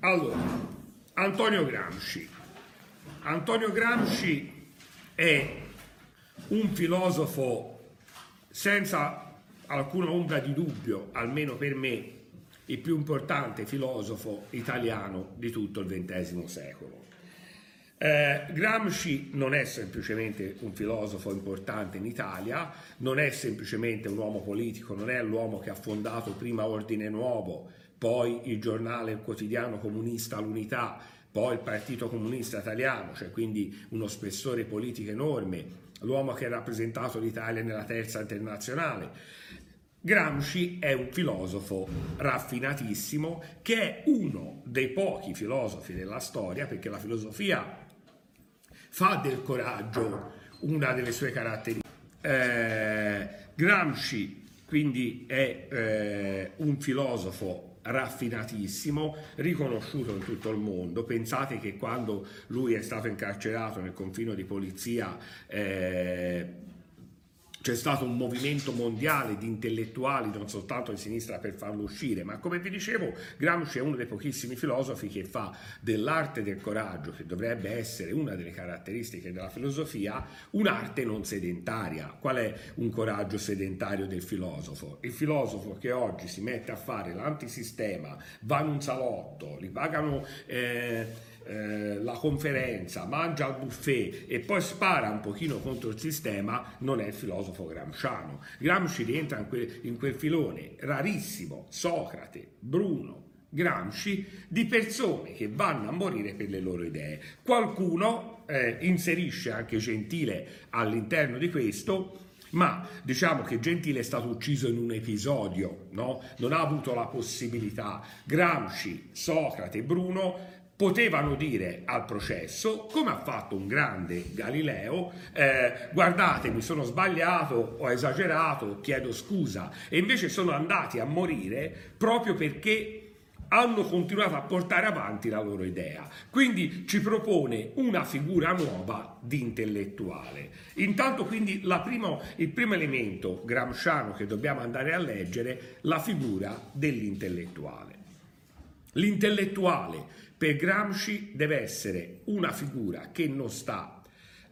Allora, Antonio Gramsci. Antonio Gramsci è un filosofo senza alcuna ombra di dubbio, almeno per me, il più importante filosofo italiano di tutto il XX secolo. Eh, Gramsci non è semplicemente un filosofo importante in Italia, non è semplicemente un uomo politico, non è l'uomo che ha fondato prima Ordine Nuovo, poi il giornale, il quotidiano comunista L'Unità, poi il Partito Comunista Italiano, cioè quindi uno spessore politico enorme, l'uomo che ha rappresentato l'Italia nella terza internazionale. Gramsci è un filosofo raffinatissimo che è uno dei pochi filosofi della storia, perché la filosofia fa del coraggio una delle sue caratteristiche. Eh, Gramsci quindi è eh, un filosofo raffinatissimo, riconosciuto in tutto il mondo. Pensate che quando lui è stato incarcerato nel confino di polizia eh, c'è stato un movimento mondiale di intellettuali, non soltanto di sinistra, per farlo uscire, ma come vi dicevo, Gramsci è uno dei pochissimi filosofi che fa dell'arte del coraggio, che dovrebbe essere una delle caratteristiche della filosofia, un'arte non sedentaria. Qual è un coraggio sedentario del filosofo? Il filosofo che oggi si mette a fare l'antisistema, va in un salotto, li pagano... Eh, eh, la conferenza, mangia al buffet e poi spara un pochino contro il sistema, non è il filosofo gramsciano. Gramsci rientra in quel, in quel filone rarissimo, Socrate, Bruno, Gramsci, di persone che vanno a morire per le loro idee. Qualcuno eh, inserisce anche Gentile all'interno di questo, ma diciamo che Gentile è stato ucciso in un episodio, no? non ha avuto la possibilità. Gramsci, Socrate, Bruno potevano dire al processo, come ha fatto un grande Galileo, eh, guardate mi sono sbagliato, ho esagerato, chiedo scusa, e invece sono andati a morire proprio perché hanno continuato a portare avanti la loro idea. Quindi ci propone una figura nuova di intellettuale. Intanto quindi primo, il primo elemento gramsciano che dobbiamo andare a leggere, la figura dell'intellettuale. L'intellettuale per Gramsci deve essere una figura che non sta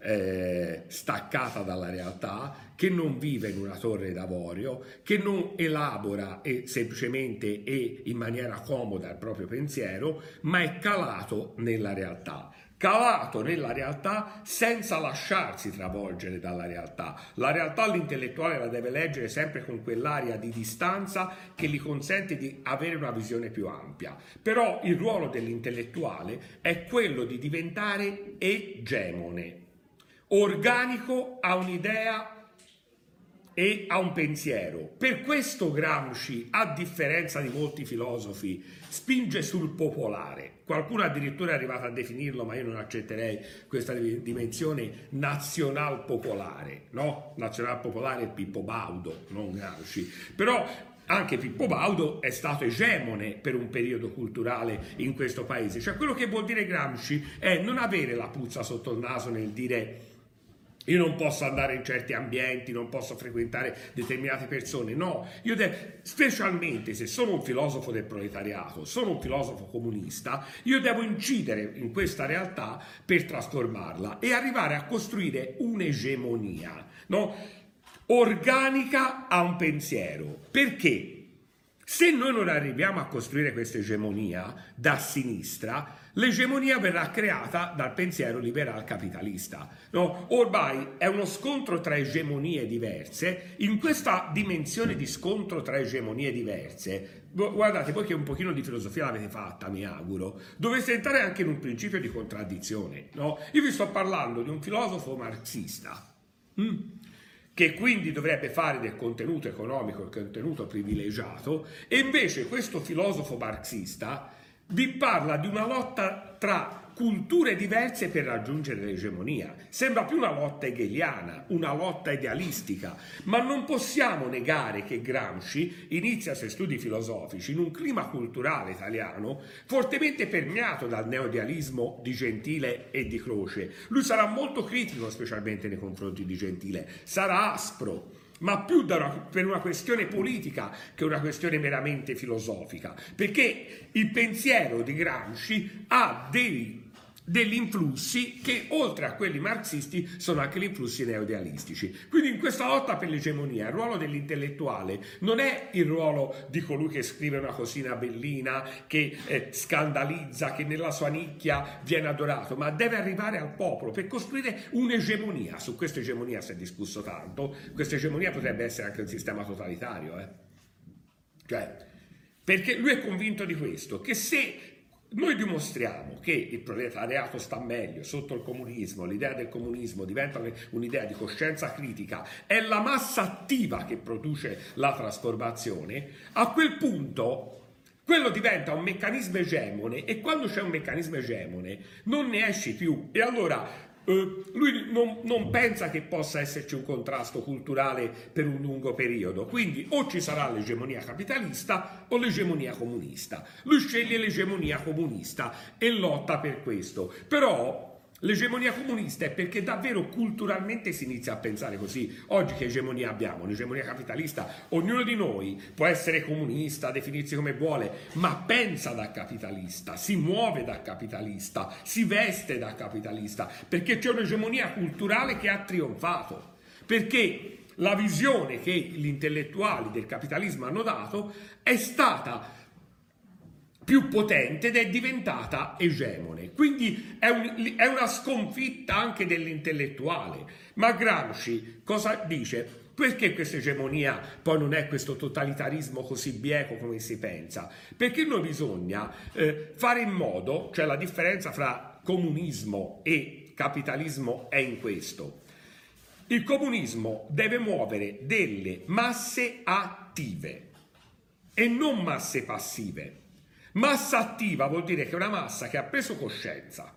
eh, staccata dalla realtà, che non vive in una torre d'avorio, che non elabora e semplicemente e in maniera comoda il proprio pensiero, ma è calato nella realtà calato nella realtà senza lasciarsi travolgere dalla realtà. La realtà l'intellettuale la deve leggere sempre con quell'aria di distanza che gli consente di avere una visione più ampia. Però il ruolo dell'intellettuale è quello di diventare egemone, organico a un'idea e a un pensiero. Per questo Gramsci, a differenza di molti filosofi, spinge sul popolare. Qualcuno addirittura è arrivato a definirlo, ma io non accetterei questa dimensione nazional popolare, no? Nazional popolare è Pippo Baudo, non Gramsci. Però anche Pippo Baudo è stato egemone per un periodo culturale in questo paese. Cioè quello che vuol dire Gramsci è non avere la puzza sotto il naso nel dire io non posso andare in certi ambienti, non posso frequentare determinate persone. No, io de- specialmente se sono un filosofo del proletariato, sono un filosofo comunista, io devo incidere in questa realtà per trasformarla e arrivare a costruire un'egemonia, no? organica a un pensiero. Perché? Se noi non arriviamo a costruire questa egemonia da sinistra, l'egemonia verrà creata dal pensiero liberal capitalista. No? Ormai è uno scontro tra egemonie diverse, in questa dimensione di scontro tra egemonie diverse, guardate, voi che un pochino di filosofia l'avete fatta, mi auguro, dovreste entrare anche in un principio di contraddizione. No? Io vi sto parlando di un filosofo marxista. Mm? Che quindi dovrebbe fare del contenuto economico il contenuto privilegiato, e invece questo filosofo marxista vi parla di una lotta tra culture diverse per raggiungere l'egemonia. Sembra più una lotta hegeliana, una lotta idealistica, ma non possiamo negare che Gramsci inizia i suoi studi filosofici in un clima culturale italiano fortemente permeato dal neoidealismo di Gentile e di Croce. Lui sarà molto critico specialmente nei confronti di Gentile, sarà aspro ma più una, per una questione politica che una questione meramente filosofica, perché il pensiero di Gramsci ha dei degli influssi che oltre a quelli marxisti sono anche gli influssi neoidealistici. Quindi in questa lotta per l'egemonia il ruolo dell'intellettuale non è il ruolo di colui che scrive una cosina bellina, che eh, scandalizza, che nella sua nicchia viene adorato, ma deve arrivare al popolo per costruire un'egemonia. Su questa egemonia si è discusso tanto, questa egemonia potrebbe essere anche un sistema totalitario. Eh? Cioè, perché lui è convinto di questo, che se noi dimostriamo che il proletariato sta meglio sotto il comunismo, l'idea del comunismo diventa un'idea di coscienza critica, è la massa attiva che produce la trasformazione, a quel punto quello diventa un meccanismo egemone e quando c'è un meccanismo egemone non ne esci più. E allora eh, lui non, non, pensa che possa esserci un contrasto culturale per un lungo periodo, quindi o ci sarà l'egemonia capitalista o l'egemonia comunista. Lui sceglie l'egemonia comunista e lotta per questo, però L'egemonia comunista è perché davvero culturalmente si inizia a pensare così. Oggi che egemonia abbiamo? L'egemonia capitalista. Ognuno di noi può essere comunista, definirsi come vuole, ma pensa da capitalista, si muove da capitalista, si veste da capitalista, perché c'è un'egemonia culturale che ha trionfato. Perché la visione che gli intellettuali del capitalismo hanno dato è stata più potente ed è diventata egemone. Quindi è, un, è una sconfitta anche dell'intellettuale. Ma Gramsci cosa dice? Perché questa egemonia poi non è questo totalitarismo così bieco come si pensa? Perché noi bisogna eh, fare in modo, cioè la differenza fra comunismo e capitalismo è in questo. Il comunismo deve muovere delle masse attive e non masse passive. Massa attiva vuol dire che è una massa che ha preso coscienza,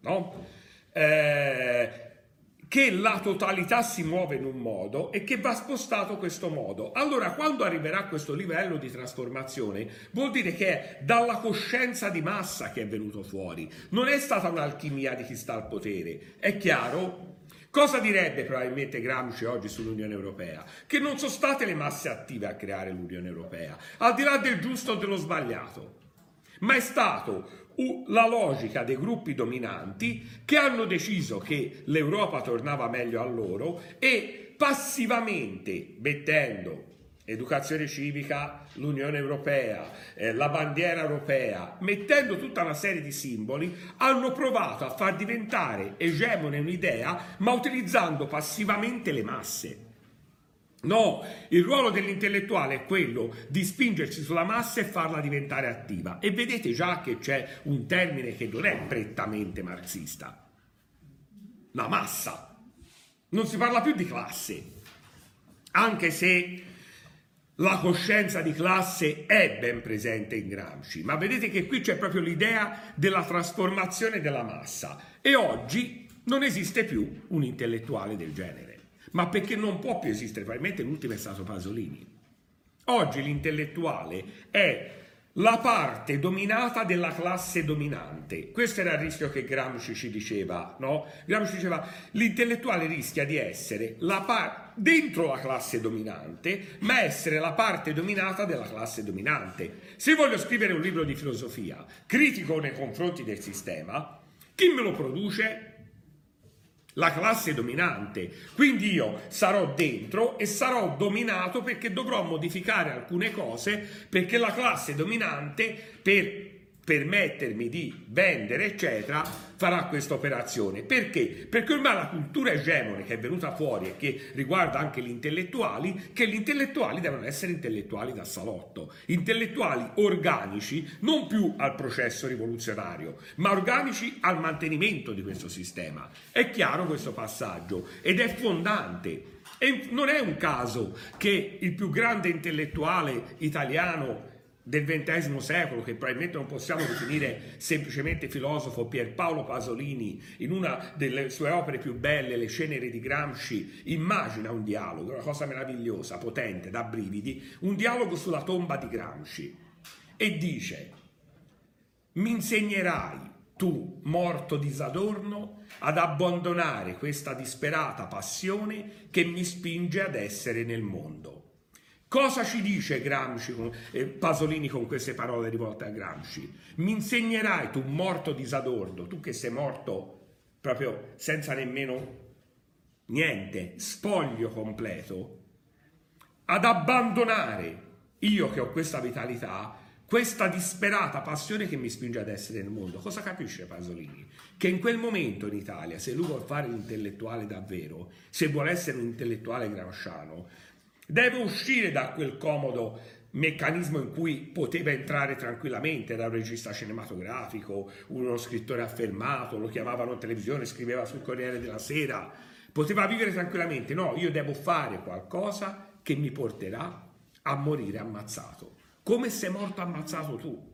no? eh, che la totalità si muove in un modo e che va spostato questo modo. Allora, quando arriverà a questo livello di trasformazione, vuol dire che è dalla coscienza di massa che è venuto fuori. Non è stata un'alchimia di chi sta al potere. È chiaro? Cosa direbbe probabilmente Gramsci oggi sull'Unione Europea? Che non sono state le masse attive a creare l'Unione Europea, al di là del giusto o dello sbagliato ma è stato la logica dei gruppi dominanti che hanno deciso che l'Europa tornava meglio a loro e passivamente mettendo educazione civica, l'Unione Europea, eh, la bandiera europea, mettendo tutta una serie di simboli, hanno provato a far diventare egemone un'idea, ma utilizzando passivamente le masse. No, il ruolo dell'intellettuale è quello di spingersi sulla massa e farla diventare attiva. E vedete già che c'è un termine che non è prettamente marxista. La massa. Non si parla più di classe, anche se la coscienza di classe è ben presente in Gramsci, ma vedete che qui c'è proprio l'idea della trasformazione della massa e oggi non esiste più un intellettuale del genere ma perché non può più esistere, probabilmente l'ultimo è stato Pasolini. Oggi l'intellettuale è la parte dominata della classe dominante. Questo era il rischio che Gramsci ci diceva, no? Gramsci diceva l'intellettuale rischia di essere la par- dentro la classe dominante, ma essere la parte dominata della classe dominante. Se voglio scrivere un libro di filosofia critico nei confronti del sistema, chi me lo produce? La classe dominante. Quindi io sarò dentro e sarò dominato perché dovrò modificare alcune cose perché la classe dominante per permettermi di vendere, eccetera, farà questa operazione. Perché? Perché ormai la cultura egemone che è venuta fuori e che riguarda anche gli intellettuali, che gli intellettuali devono essere intellettuali da salotto, intellettuali organici, non più al processo rivoluzionario, ma organici al mantenimento di questo sistema. È chiaro questo passaggio ed è fondante. E non è un caso che il più grande intellettuale italiano del XX secolo, che probabilmente non possiamo definire semplicemente filosofo, Pierpaolo Pasolini, in una delle sue opere più belle, Le ceneri di Gramsci, immagina un dialogo, una cosa meravigliosa, potente, da brividi, un dialogo sulla tomba di Gramsci e dice, mi insegnerai tu, morto di Sadorno, ad abbandonare questa disperata passione che mi spinge ad essere nel mondo. Cosa ci dice Gramsci, eh, Pasolini con queste parole rivolte a Gramsci? Mi insegnerai tu morto di Sadorno, tu che sei morto proprio senza nemmeno niente, spoglio completo, ad abbandonare, io che ho questa vitalità, questa disperata passione che mi spinge ad essere nel mondo. Cosa capisce Pasolini? Che in quel momento in Italia, se lui vuole fare l'intellettuale davvero, se vuole essere un intellettuale gramsciano, Deve uscire da quel comodo meccanismo in cui poteva entrare tranquillamente da un regista cinematografico, uno scrittore affermato, lo chiamavano in televisione, scriveva sul Corriere della Sera, poteva vivere tranquillamente. No, io devo fare qualcosa che mi porterà a morire ammazzato, come sei morto ammazzato tu.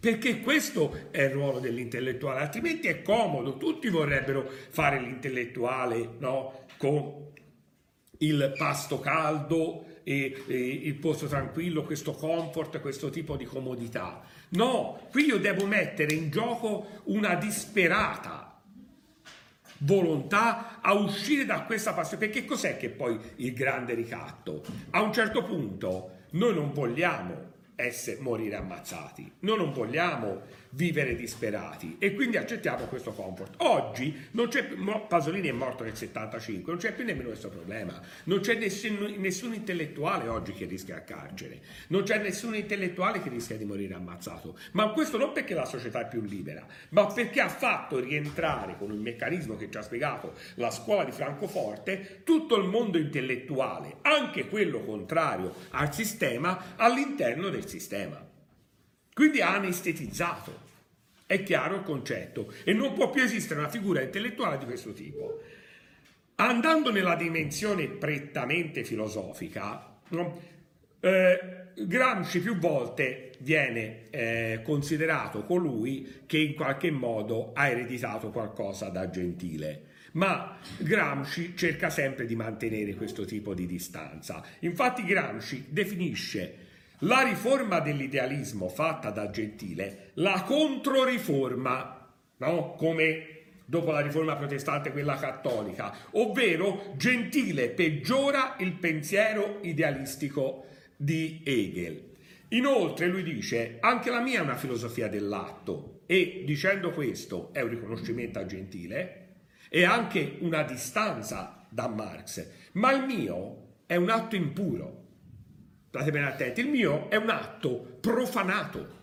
Perché questo è il ruolo dell'intellettuale, altrimenti è comodo, tutti vorrebbero fare l'intellettuale no? con il pasto caldo e, e, il posto tranquillo, questo comfort, questo tipo di comodità. No, qui io devo mettere in gioco una disperata volontà a uscire da questa passione. Perché cos'è che poi il grande ricatto? A un certo punto noi non vogliamo essere, morire ammazzati, noi non vogliamo vivere disperati e quindi accettiamo questo comfort. Oggi non c'è più, Pasolini è morto nel 75, non c'è più nemmeno questo problema, non c'è nessun, nessun intellettuale oggi che rischia il carcere, non c'è nessun intellettuale che rischia di morire ammazzato, ma questo non perché la società è più libera, ma perché ha fatto rientrare con il meccanismo che ci ha spiegato la scuola di Francoforte tutto il mondo intellettuale, anche quello contrario al sistema, all'interno del sistema. Quindi ha anestetizzato. È chiaro il concetto e non può più esistere una figura intellettuale di questo tipo. Andando nella dimensione prettamente filosofica, eh, Gramsci più volte viene eh, considerato colui che in qualche modo ha ereditato qualcosa da Gentile. Ma Gramsci cerca sempre di mantenere questo tipo di distanza. Infatti Gramsci definisce la riforma dell'idealismo fatta da Gentile, la controriforma, no? come dopo la riforma protestante quella cattolica, ovvero Gentile peggiora il pensiero idealistico di Hegel. Inoltre lui dice anche la mia è una filosofia dell'atto e dicendo questo è un riconoscimento a Gentile e anche una distanza da Marx, ma il mio è un atto impuro state bene attenti, il mio è un atto profanato.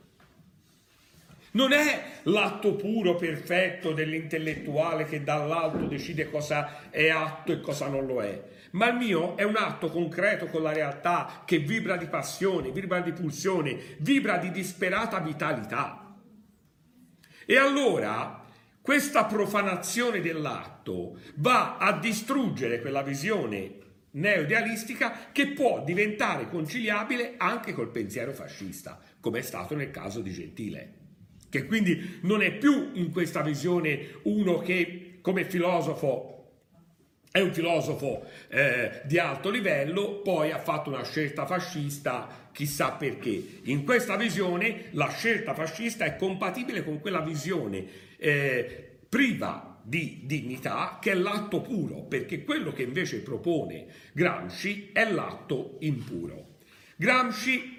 Non è l'atto puro, perfetto dell'intellettuale che dall'alto decide cosa è atto e cosa non lo è, ma il mio è un atto concreto con la realtà che vibra di passione, vibra di pulsione, vibra di disperata vitalità. E allora questa profanazione dell'atto va a distruggere quella visione neoidealistica che può diventare conciliabile anche col pensiero fascista, come è stato nel caso di Gentile, che quindi non è più in questa visione uno che come filosofo è un filosofo eh, di alto livello, poi ha fatto una scelta fascista, chissà perché. In questa visione la scelta fascista è compatibile con quella visione eh, priva di dignità che è l'atto puro, perché quello che invece propone Gramsci è l'atto impuro. Gramsci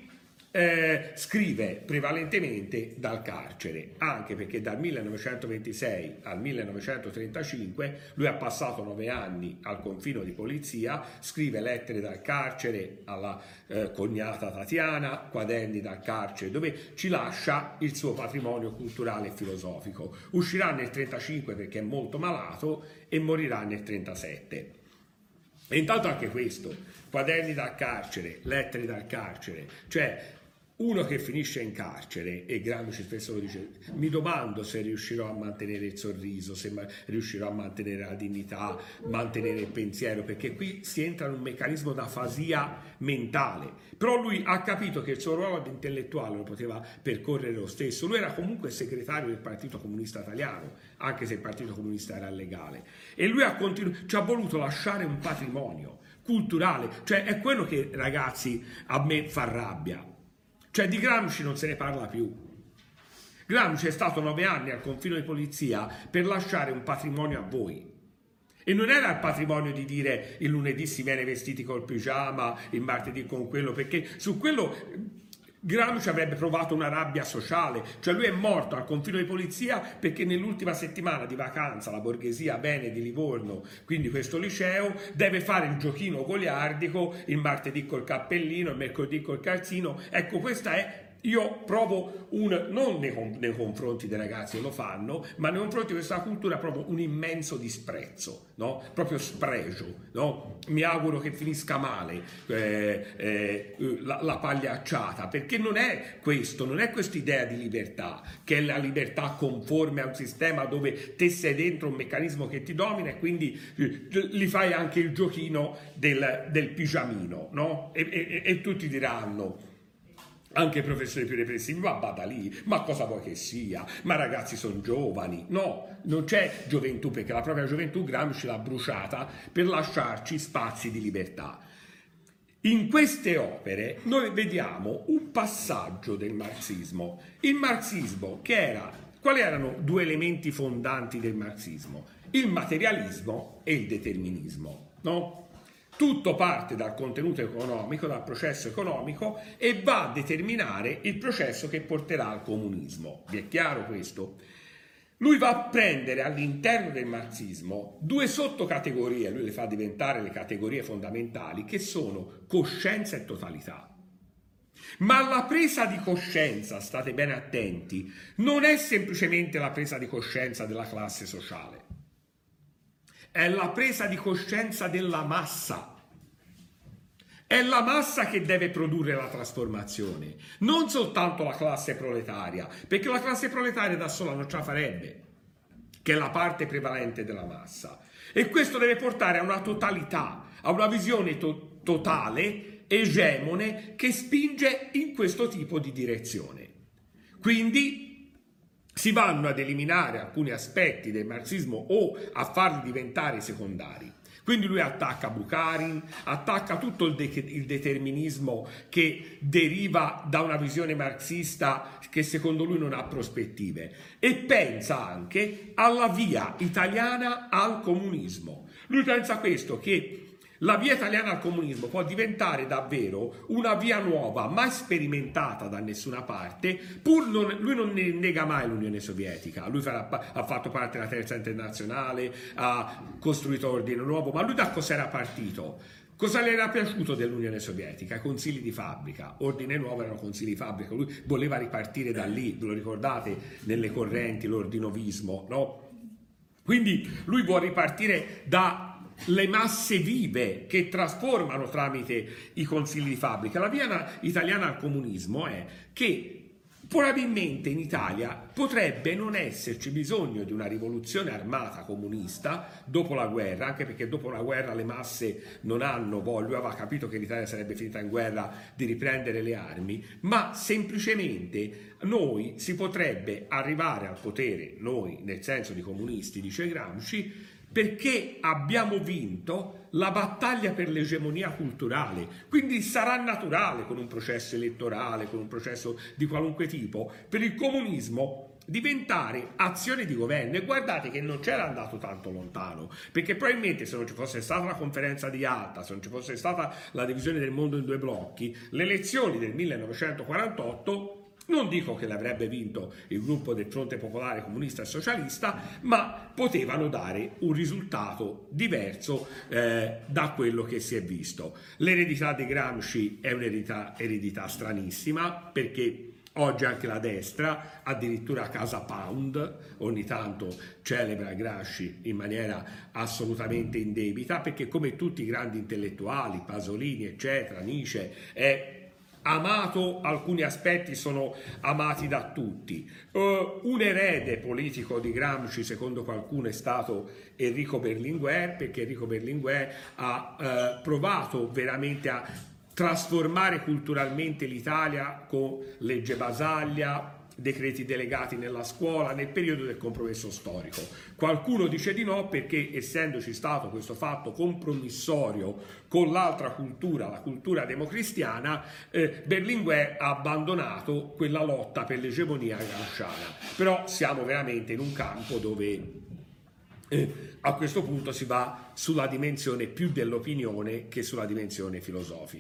eh, scrive prevalentemente dal carcere, anche perché dal 1926 al 1935 lui ha passato nove anni al confino di polizia, scrive lettere dal carcere alla eh, cognata Tatiana, quaderni dal carcere, dove ci lascia il suo patrimonio culturale e filosofico. Uscirà nel 1935 perché è molto malato e morirà nel 1937. E intanto anche questo, quaderni dal carcere, lettere dal carcere, cioè uno che finisce in carcere, e Gramsci spesso lo dice, mi domando se riuscirò a mantenere il sorriso, se riuscirò a mantenere la dignità, mantenere il pensiero, perché qui si entra in un meccanismo d'afasia mentale. Però lui ha capito che il suo ruolo di intellettuale lo poteva percorrere lo stesso. Lui era comunque segretario del Partito Comunista Italiano, anche se il Partito Comunista era legale. E lui ha continu- ci ha voluto lasciare un patrimonio culturale, cioè è quello che ragazzi a me fa rabbia cioè di Gramsci non se ne parla più. Gramsci è stato nove anni al confino di polizia per lasciare un patrimonio a voi. E non era il patrimonio di dire il lunedì si viene vestiti col pigiama, il martedì con quello, perché su quello Gramsci avrebbe provato una rabbia sociale, cioè lui è morto al confino di polizia perché nell'ultima settimana di vacanza la borghesia bene di Livorno, quindi questo liceo, deve fare il giochino goliardico il martedì col cappellino, il mercoledì col calzino. Ecco, questa è io provo un, non nei, nei, confronti dei ragazzi che lo fanno, ma nei confronti di questa cultura provo un immenso disprezzo, no? proprio spregio. No? Mi auguro che finisca male eh, eh, la, la, pagliacciata, perché non è questo, non è questa idea di libertà, che è la libertà conforme a un sistema dove te sei dentro un meccanismo che ti domina e quindi eh, li fai anche il giochino del, del pigiamino, no? e, e, e tutti diranno anche professori più repressivi, ma vada lì, ma cosa vuoi che sia? Ma ragazzi sono giovani. No, non c'è gioventù perché la propria gioventù Gramsci l'ha bruciata per lasciarci spazi di libertà. In queste opere noi vediamo un passaggio del marxismo. Il marxismo che era, quali erano due elementi fondanti del marxismo? Il materialismo e il determinismo, no? Tutto parte dal contenuto economico, dal processo economico e va a determinare il processo che porterà al comunismo. Vi è chiaro questo? Lui va a prendere all'interno del marxismo due sottocategorie, lui le fa diventare le categorie fondamentali, che sono coscienza e totalità. Ma la presa di coscienza, state bene attenti, non è semplicemente la presa di coscienza della classe sociale è la presa di coscienza della massa. È la massa che deve produrre la trasformazione, non soltanto la classe proletaria, perché la classe proletaria da sola non ce la farebbe, che è la parte prevalente della massa. E questo deve portare a una totalità, a una visione to- totale, egemone, che spinge in questo tipo di direzione. Quindi si vanno ad eliminare alcuni aspetti del marxismo o a farli diventare secondari. Quindi lui attacca Bukharin, attacca tutto il, de- il, determinismo che deriva da una visione marxista che secondo lui non ha prospettive e pensa anche alla via italiana al comunismo. Lui pensa questo, che la via italiana al comunismo può diventare davvero una via nuova, mai sperimentata da nessuna parte, pur non, lui non ne nega mai l'Unione Sovietica, lui farà, ha fatto parte della terza internazionale, ha costruito ordine nuovo, ma lui da cos'era partito? Cosa le era piaciuto dell'Unione Sovietica? I consigli di fabbrica. Ordine nuovo erano consigli di fabbrica. Lui voleva ripartire da lì, ve lo ricordate, nelle correnti, l'ordinovismo, no? Quindi lui vuole ripartire da le masse vive che trasformano tramite i consigli di fabbrica. La via italiana al comunismo è che probabilmente in Italia potrebbe non esserci bisogno di una rivoluzione armata comunista dopo la guerra, anche perché dopo la guerra le masse non hanno voglia, aveva capito che l'Italia sarebbe finita in guerra di riprendere le armi, ma semplicemente noi si potrebbe arrivare al potere, noi nel senso di comunisti, dice Gramsci, perché abbiamo vinto la battaglia per l'egemonia culturale. Quindi sarà naturale con un processo elettorale, con un processo di qualunque tipo, per il comunismo diventare azione di governo e guardate che non c'era andato tanto lontano perché probabilmente se non ci fosse stata la conferenza di Alta se non ci fosse stata la divisione del mondo in due blocchi le elezioni del 1948 non dico che l'avrebbe vinto il gruppo del Fronte Popolare Comunista e Socialista, ma potevano dare un risultato diverso eh, da quello che si è visto. L'eredità di Gramsci è un'eredità eredità stranissima perché Oggi anche la destra, addirittura Casa Pound, ogni tanto celebra Gramsci in maniera assolutamente indebita, perché come tutti i grandi intellettuali, Pasolini, eccetera, Nietzsche, è amato, alcuni aspetti sono amati da tutti. Uh, un erede politico di Gramsci, secondo qualcuno, è stato Enrico Berlinguer, perché Enrico Berlinguer ha uh, provato veramente a trasformare culturalmente l'Italia con legge Basaglia, decreti delegati nella scuola nel periodo del compromesso storico. Qualcuno dice di no perché essendoci stato questo fatto compromissorio con l'altra cultura, la cultura democristiana, eh, Berlinguer ha abbandonato quella lotta per l'egemonia gramsciana. Però siamo veramente in un campo dove eh, a questo punto si va sulla dimensione più dell'opinione che sulla dimensione filosofica.